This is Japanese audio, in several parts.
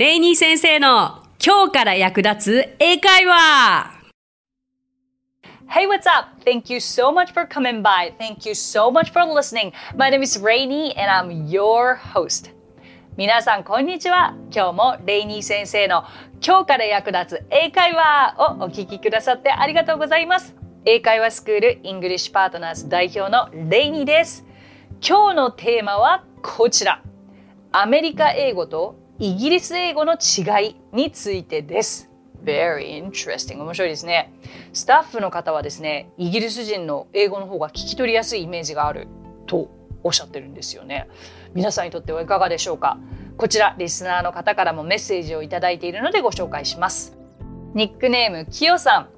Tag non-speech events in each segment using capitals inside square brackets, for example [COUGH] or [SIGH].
レイニー先生の今日から役立つ英会話 Hey, what's up? Thank you so much for coming by. Thank you so much for listening. My name is Rainy and I'm your host. 皆さん、こんにちは。今日もレイニー先生の今日から役立つ英会話をお聞きくださってありがとうございます。英会話スクール English Partners 代表のレイニーです。今日のテーマはこちら。アメリカ英語とイギリス英語の違いについてです。Very interesting. 面白いですね。スタッフの方はですね、イギリス人の英語の方が聞き取りやすいイメージがあるとおっしゃってるんですよね。皆さんにとってはいかがでしょうか？こちら、リスナーの方からもメッセージをいただいているのでご紹介します。ニックネーム、きよさん。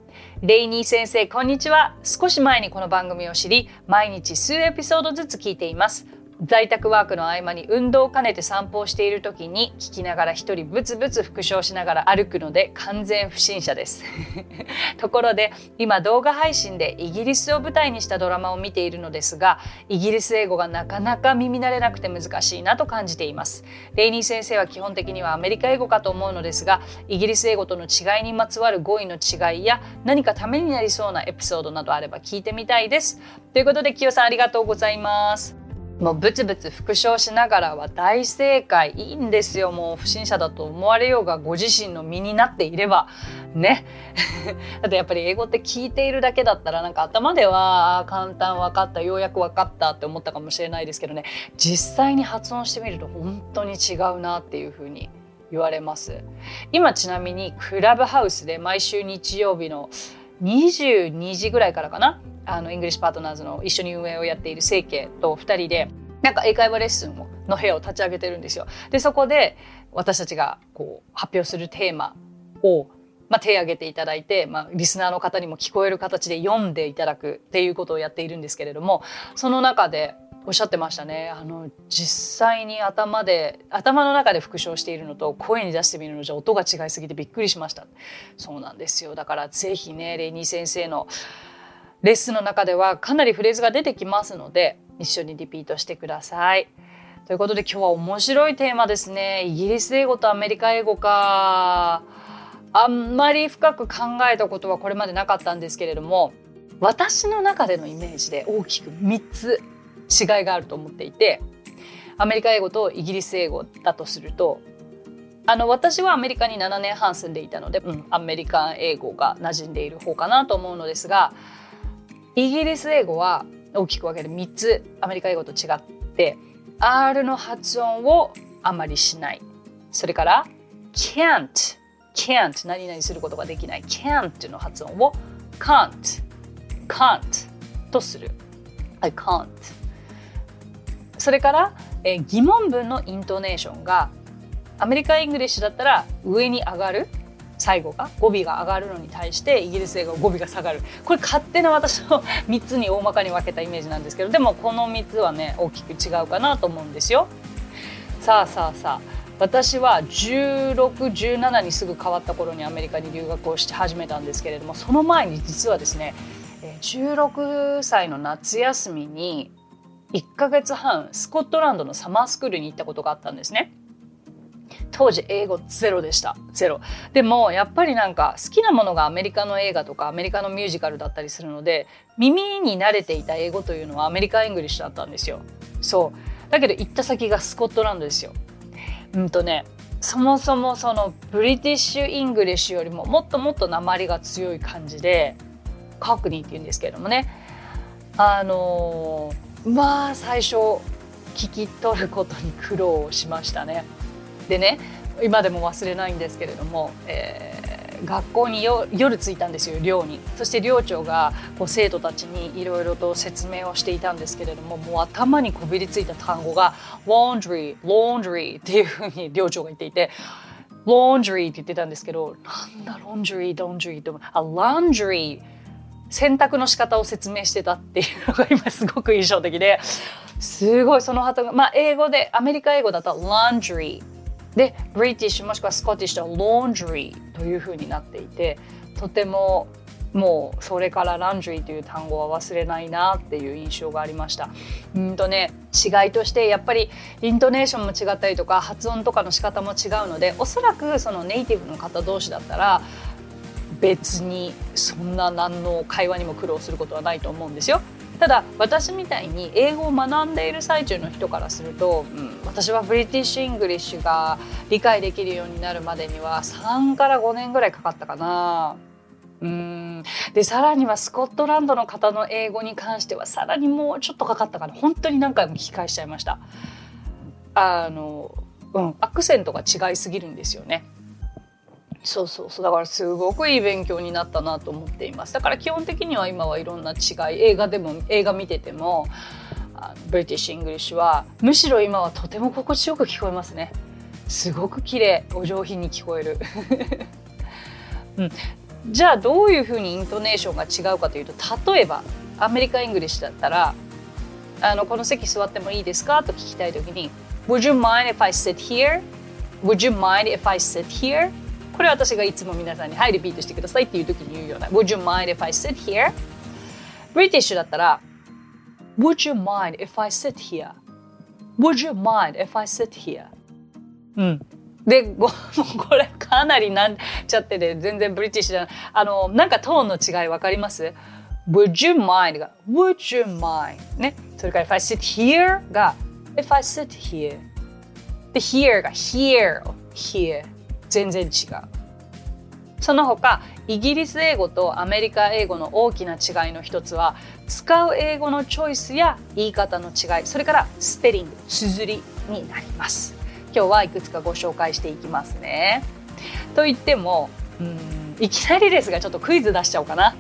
レイニー先生、こんにちは。少し前にこの番組を知り、毎日数エピソードずつ聞いています。在宅ワークの合間に運動を兼ねて散歩をしている時に聞きながら一人ブツブツ復唱しながら歩くので完全不審者です。[LAUGHS] ところで今動画配信でイギリスを舞台にしたドラマを見ているのですがイギリス英語がなかなか耳慣れなくて難しいなと感じています。レイニー先生は基本的にはアメリカ英語かと思うのですがイギリス英語との違いにまつわる語彙の違いや何かためになりそうなエピソードなどあれば聞いてみたいです。ということでキヨさんありがとうございます。もうブツブツ復唱しながらは大正解。いいんですよ。もう不審者だと思われようがご自身の身になっていれば。ね。[LAUGHS] だってやっぱり英語って聞いているだけだったらなんか頭では簡単分かったようやく分かったって思ったかもしれないですけどね。実際に発音してみると本当に違うなっていうふうに言われます。今ちなみにクラブハウスで毎週日曜日の22時ぐらいからかな。あの English Partners の一緒に運営をやっている清家と2人でなんか英会話レッスンの部屋を立ち上げてるんですよ。でそこで私たちがこう発表するテーマを、まあ、手を挙げていただいて、まあ、リスナーの方にも聞こえる形で読んでいただくっていうことをやっているんですけれどもその中でおっしゃってましたね。あの実際に頭で頭の中で復唱しているのと声に出してみるのじゃ音が違いすぎてびっくりしました。そうなんですよ。だからぜひねレイニー先生のレッスンの中ではかなりフレーズが出てきますので一緒にリピートしてください。ということで今日は面白いテーマですね。イギリス英語とアメリカ英語か。あんまり深く考えたことはこれまでなかったんですけれども私の中でのイメージで大きく3つ違いがあると思っていてアメリカ英語とイギリス英語だとするとあの私はアメリカに7年半住んでいたので、うん、アメリカン英語が馴染んでいる方かなと思うのですがイギリス英語は大きく分けて3つアメリカ英語と違って R の発音をあまりしない。それから can't can't 何々することができない。can't の発音を can't can't とする。I can't それから、えー、疑問文のイントネーションが American English だったら上に上がる。最後が語尾が上がるのに対してイギリス英語語尾が下がるこれ勝手な私の3つに大まかに分けたイメージなんですけどでもこの3つはね大きく違うかなと思うんですよ。さあさあさあ私は1617にすぐ変わった頃にアメリカに留学をして始めたんですけれどもその前に実はですね16歳の夏休みに1ヶ月半スコットランドのサマースクールに行ったことがあったんですね。当時英語ゼロでした。ゼロ。でもやっぱりなんか好きなものがアメリカの映画とかアメリカのミュージカルだったりするので耳に慣れていた英語というのは American English だったんですよ。そう。だけど行った先がスコットランドですよ。うんとねそもそもその British English よりももっともっと訛りが強い感じでカークニーって言うんですけれどもね。あのー、まあ最初聞き取ることに苦労しましたね。でね今でも忘れないんですけれども、えー、学校に夜着いたんですよ寮にそして寮長がこう生徒たちにいろいろと説明をしていたんですけれどももう頭にこびりついた単語が「laundry」「laundry」っていうふうに [LAUGHS] 寮長が言っていて。laundry って言ってたんですけどなんだ laundry laundry ってあ laundry 洗濯の仕方を説明してたっていうのが今すごく印象的ですごいその後がまあ英語でアメリカ英語だと laundry でブリティッシュもしくはスコティッシュは laundry というふうになっていてとてももうそれからランドリーという単語は忘れないなっていう印象がありましたうんとね違いとしてやっぱりイントネーションも違ったりとか発音とかの仕方も違うのでおそらくそのネイティブの方同士だったら別にそんな何の会話にも苦労することはないと思うんですよ。ただ私みたいに英語を学んでいる最中の人からすると、うん、私は British English が理解できるようになるまでには3から5年ぐらいかかったかな。うん。でさらにはスコットランドの方の英語に関してはさらにもうちょっとかかったかな。本当に何回も聞き返しちゃいました。あの、うん、アクセントが違いすぎるんですよねそうそうそう。だからすごくいい勉強になったなと思っていますだから基本的には今はいろんな違い。映画でも映画見ててもあ British English はむしろ今はとても心地よく聞こえますね。すごく綺麗。お上品に聞こえる、[LAUGHS] うん、じゃあどういうふうにイントネーションが違うかというと例えば American English だったらあのこの席座ってもいいですか？と聞きたい時に Would you mind if I sit here? Would you mind if I sit here? これは私がいつも皆さんに「はいリピートしてください」っていう時に言うような「Would you mind if I sit here?」ブリティッシュだったら「Would you mind if I sit here?」Would you mind if I sit here? うんでごこれかなりなんちゃってで全然ブリティッシュじゃないあのなんかトーンの違い分かります Would you mind が Would you mind ねそれから If I sit here が If I sit here で here が here here 全然違う。その他イギリス英語とアメリカ英語の大きな違いの一つは使う英語のチョイスや言い方の違いそれからスペリング綴りになります。今日はいくつかご紹介していきますね。と言ってもうんいきなりですがちょっとクイズ出しちゃおうかな。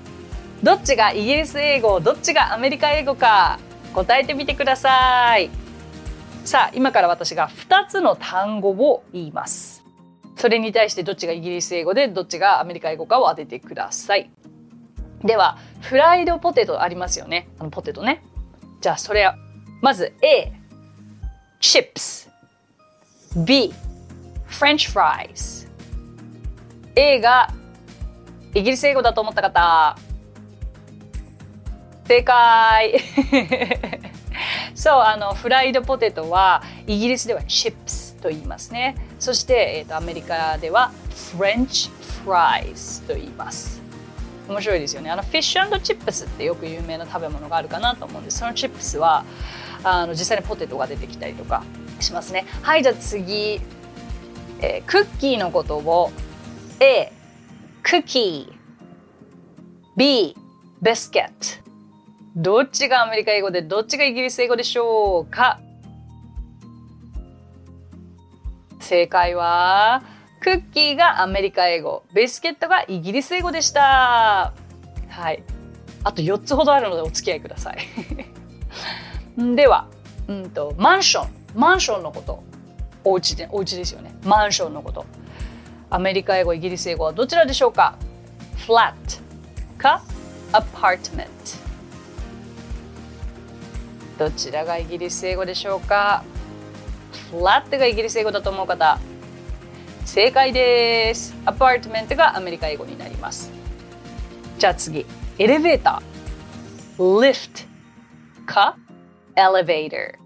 どっちがイギリス英語どっちがアメリカ英語か答えてみてください。さあ今から私が2つの単語を言います。それに対してどっちがイギリス英語でどっちがアメリカ英語かを当ててください。ではフライドポテトありますよね。あのポテトね。じゃあそれはまず A chips B French fries A がイギリス英語だと思った方。正解。[LAUGHS] そうあのフライドポテトはイギリスではチップス。と言いますね。そして、えーと、アメリカではフレンチフライズと言います。面白いですよね。あのフィッシュチップスってよく有名な食べ物があるかなと思うんです。そのチップスはあの実際にポテトが出てきたりとかしますね。はいじゃあ次、えー、クッキーのことを A クッキー。B ビスケットどっちがアメリカ英語でどっちがイギリス英語でしょうか？正解はクッキーがアメリカ英語ビスケットがイギリス英語でした。はい。あと4つほどあるのでお付き合いください。[LAUGHS] では、うんと、マンション。マンションのこと。お家でお家ですよね。マンションのこと。アメリカ英語イギリス英語はどちらでしょうか？フラットか？アパートメントどちらがイギリス英語でしょうか？ラットがイギリス英語だと思う方正解です。アパートメントがアメリカ英語になります。じゃあ次エレベーター。リフトか？エレベーター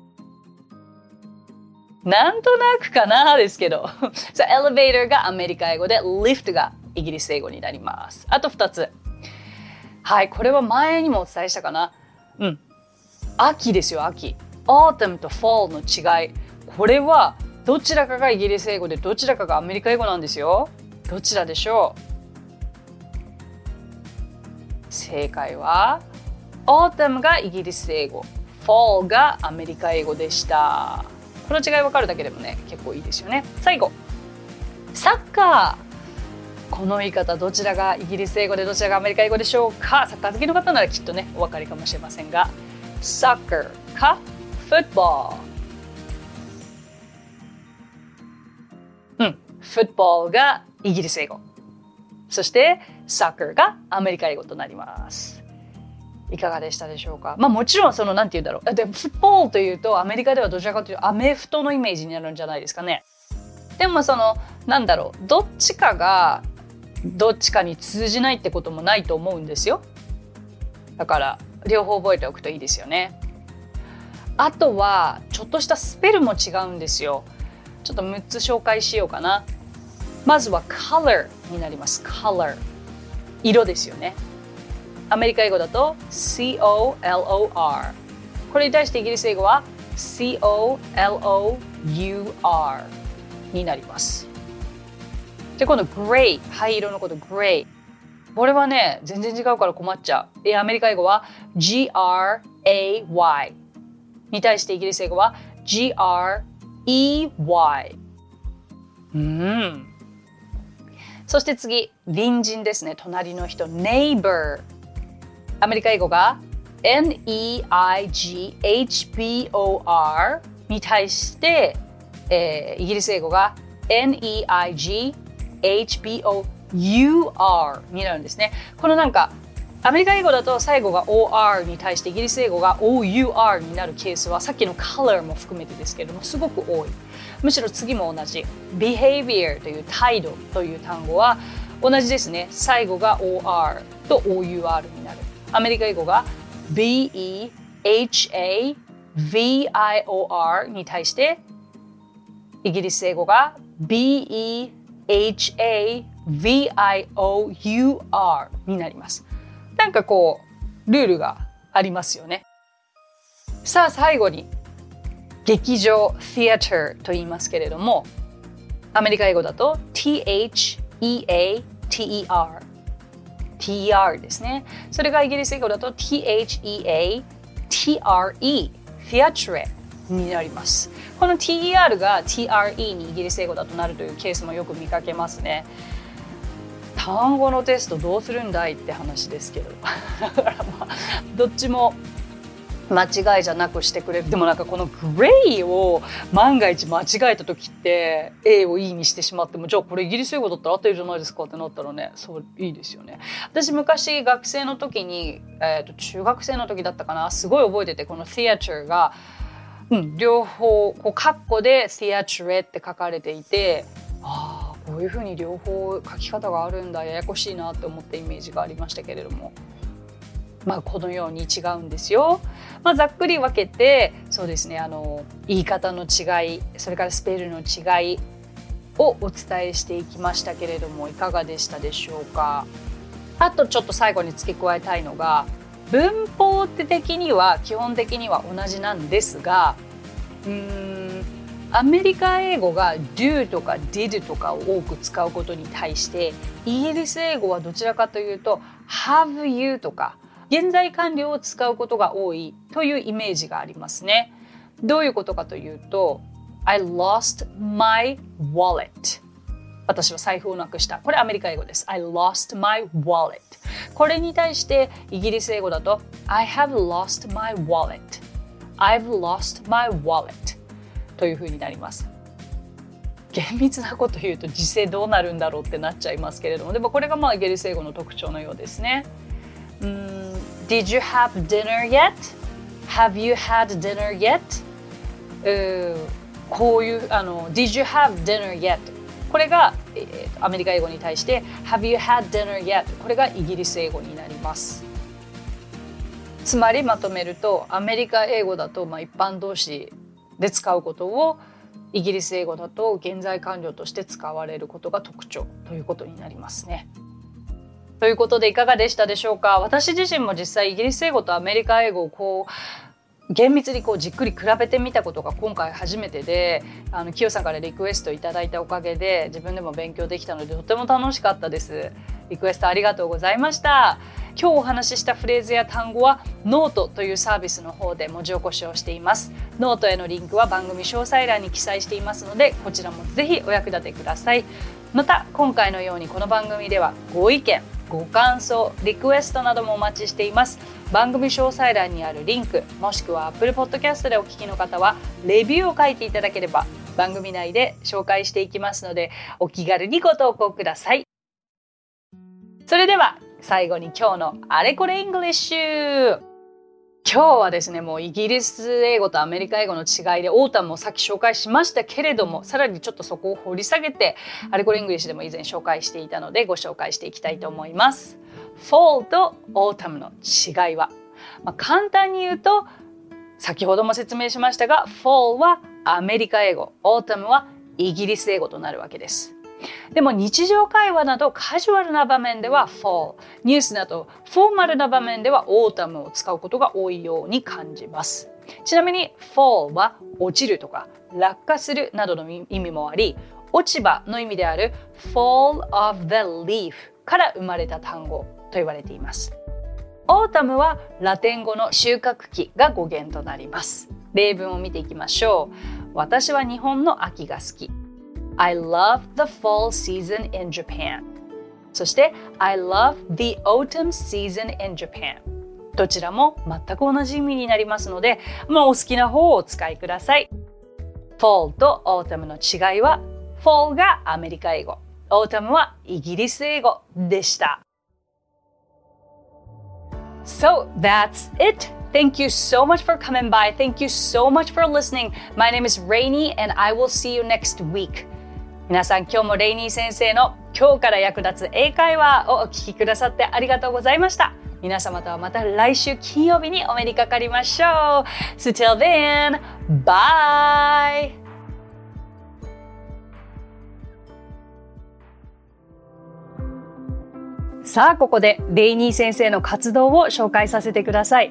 なんとなくかなですけど。[LAUGHS] さエレベーターがアメリカ英語でリフトがイギリス英語になります。あと2つ。はいこれは前にもお伝えしたかな。うん。秋ですよ秋。Autumn と fall の違い。これはどちらかがイギリス英語でどちらかがアメリカ英語なんですよ。どちらでしょう？正解は Autumn がイギリス英語。Fall がアメリカ英語でした。この違い分かるだけでもね結構いいですよね。最後。サッカー。この言い方どちらがイギリス英語でどちらがアメリカ英語でしょうか？サッカー好きの方ならきっとねお分かりかもしれませんが。Soccer か？フットボール。がイギリス英語。そしてサッカーがアメリカ英語となります。いかがでしたでしょうか？まあもちろんそのなんて言うんだろう。で、フットボールというとアメリカではどちらかというとアメフトのイメージになるんじゃないですかね。でもそのなんだろう。どっちかがどっちかに通じないってこともないと思うんですよだから両方覚えておくといいですよねあとはちょっとしたスペルも違うんですよちょっと6つ紹介しようかなまずは color になります。color 色ですよね。アメリカ英語だと COLOR これに対してイギリス英語は COLOUR になります。で今度 Gray 灰色のこと Gray これはね全然違うから困っちゃう。アメリカ英語は GRAY に対してイギリス英語は GREY うん。そして次隣人ですね隣の人 neighbor アメリカ英語が NEIGHBOR に対して、えー、イギリス英語が NEIGHBOUR になるんですね。このなんかアメリカ英語だと最後が OR に対してイギリス英語が OUR になるケースはさっきの color も含めてですけれどもすごく多い。むしろ次も同じ behavior という態度という単語は同じですね。最後が OR と OUR になる。アメリカ英語が BEHAVIOR に対してイギリス英語が BEHAVIOUR になります。なんかこうルールがありますよね。さあ最後に劇場 theater と言いますけれどもアメリカ英語だと THEATER TER ですね。それがイギリス英語だと THEA TRE Theatre になります。この TER が TRE にイギリス英語だとなるというケースもよく見かけますね。単語のテストどうするんだいって話ですけど。だからまあどっちも間違いじゃなくしてくれるでもなんかこのグレイを万が一間違えた時って A を E にしてしまってもじゃあこれイギリス英語だったら合ってるじゃないですかってなったらねそういいですよね。私昔学生の時に、えー、と中学生の時だったかなすごい覚えててこの theater が、うん、両方こうカッコで theatre って書かれていてああこういうふうに両方書き方があるんだややこしいなって思ったイメージがありましたけれどもまあ、このように違うんですよ。まあ、ざっくり分けてそうですねあの言い方の違いそれからスペルの違いをお伝えしていきましたけれどもいかがでしたでしょうかあとちょっと最後に付け加えたいのが文法って的には基本的には同じなんですがうーんアメリカ英語が do とか did とかを多く使うことに対してイギリス英語はどちらかというと have you とか現在完了を使うことが多いというイメージがありますね。どういうことかというと I lost my wallet 私は財布をなくした。これアメリカ英語です。I lost my wallet これに対してイギリス英語だと I have lost my wallet I've lost my wallet というふうになります。厳密なこと言うと時勢どうなるんだろうってなっちゃいますけれどもでもこれがまあイギリス英語の特徴のようですね。うん Did you have dinner yet? Have you had dinner yet? こういうあの Did you have dinner yet? これが、えー、アメリカ英語に対して Have you had dinner yet? これがイギリス英語になりますつまりまとめるとアメリカ英語だと、まあ、一般動詞で使うことをイギリス英語だと現在完了として使われることが特徴ということになりますね。ということでいかがでしたでしょうか？私自身も実際イギリス英語とアメリカ英語をこう厳密にこうじっくり比べてみたことが今回初めてであのキヨさんからリクエストいただいたおかげで自分でも勉強できたのでとても楽しかったです。リクエストありがとうございました。今日お話ししたフレーズや単語はノートというサービスの方で文字起こしをしています。ノートへのリンクは番組詳細欄に記載していますのでこちらもぜひお役立てください。また今回のようにこの番組ではご意見ご感想リクエストなどもお待ちしています。番組詳細欄にあるリンクもしくは Apple Podcast でお聞きの方はレビューを書いていただければ番組内で紹介していきますのでお気軽にご投稿ください。それでは最後に今日のあれこれ English 今日はですねもうイギリス英語とアメリカ英語の違いで Autumn もさっき紹介しましたけれどもさらにちょっとそこを掘り下げてあれこれ English でも以前紹介していたのでご紹介していきたいと思います。Fall と Autumn の違いは、まあ、簡単に言うと先ほども説明しましたが Fall はアメリカ英語 Autumn はイギリス英語となるわけです。でも日常会話などカジュアルな場面では fall ニュースなどフォーマルな場面では autumn を使うことが多いように感じます。ちなみに fall は落ちるとか落下するなどの意味もあり落ち葉の意味である fall of the leaf から生まれた単語と言われています。 autumn はラテン語の収穫期が語源となります。例文を見ていきましょう。私は日本の秋が好き。I love the fall season in Japan そして I love the autumn season in Japan どちらも全く同じ意味になりますので、まあ、お好きな方をお使いください Fall と Autumn の違いは Fall がアメリカ英語 Autumn はイギリス英語でした So that's it Thank you so much for coming by. Thank you so much for listening. My name is Rainy, and I will see you next week. 皆さん今日もレイニー先生の今日から役立つ英会話をお聞きくださってありがとうございました。皆様とはまた来週金曜日にお目にかかりましょう。So till then, bye! さあここでレイニー先生の活動を紹介させてください。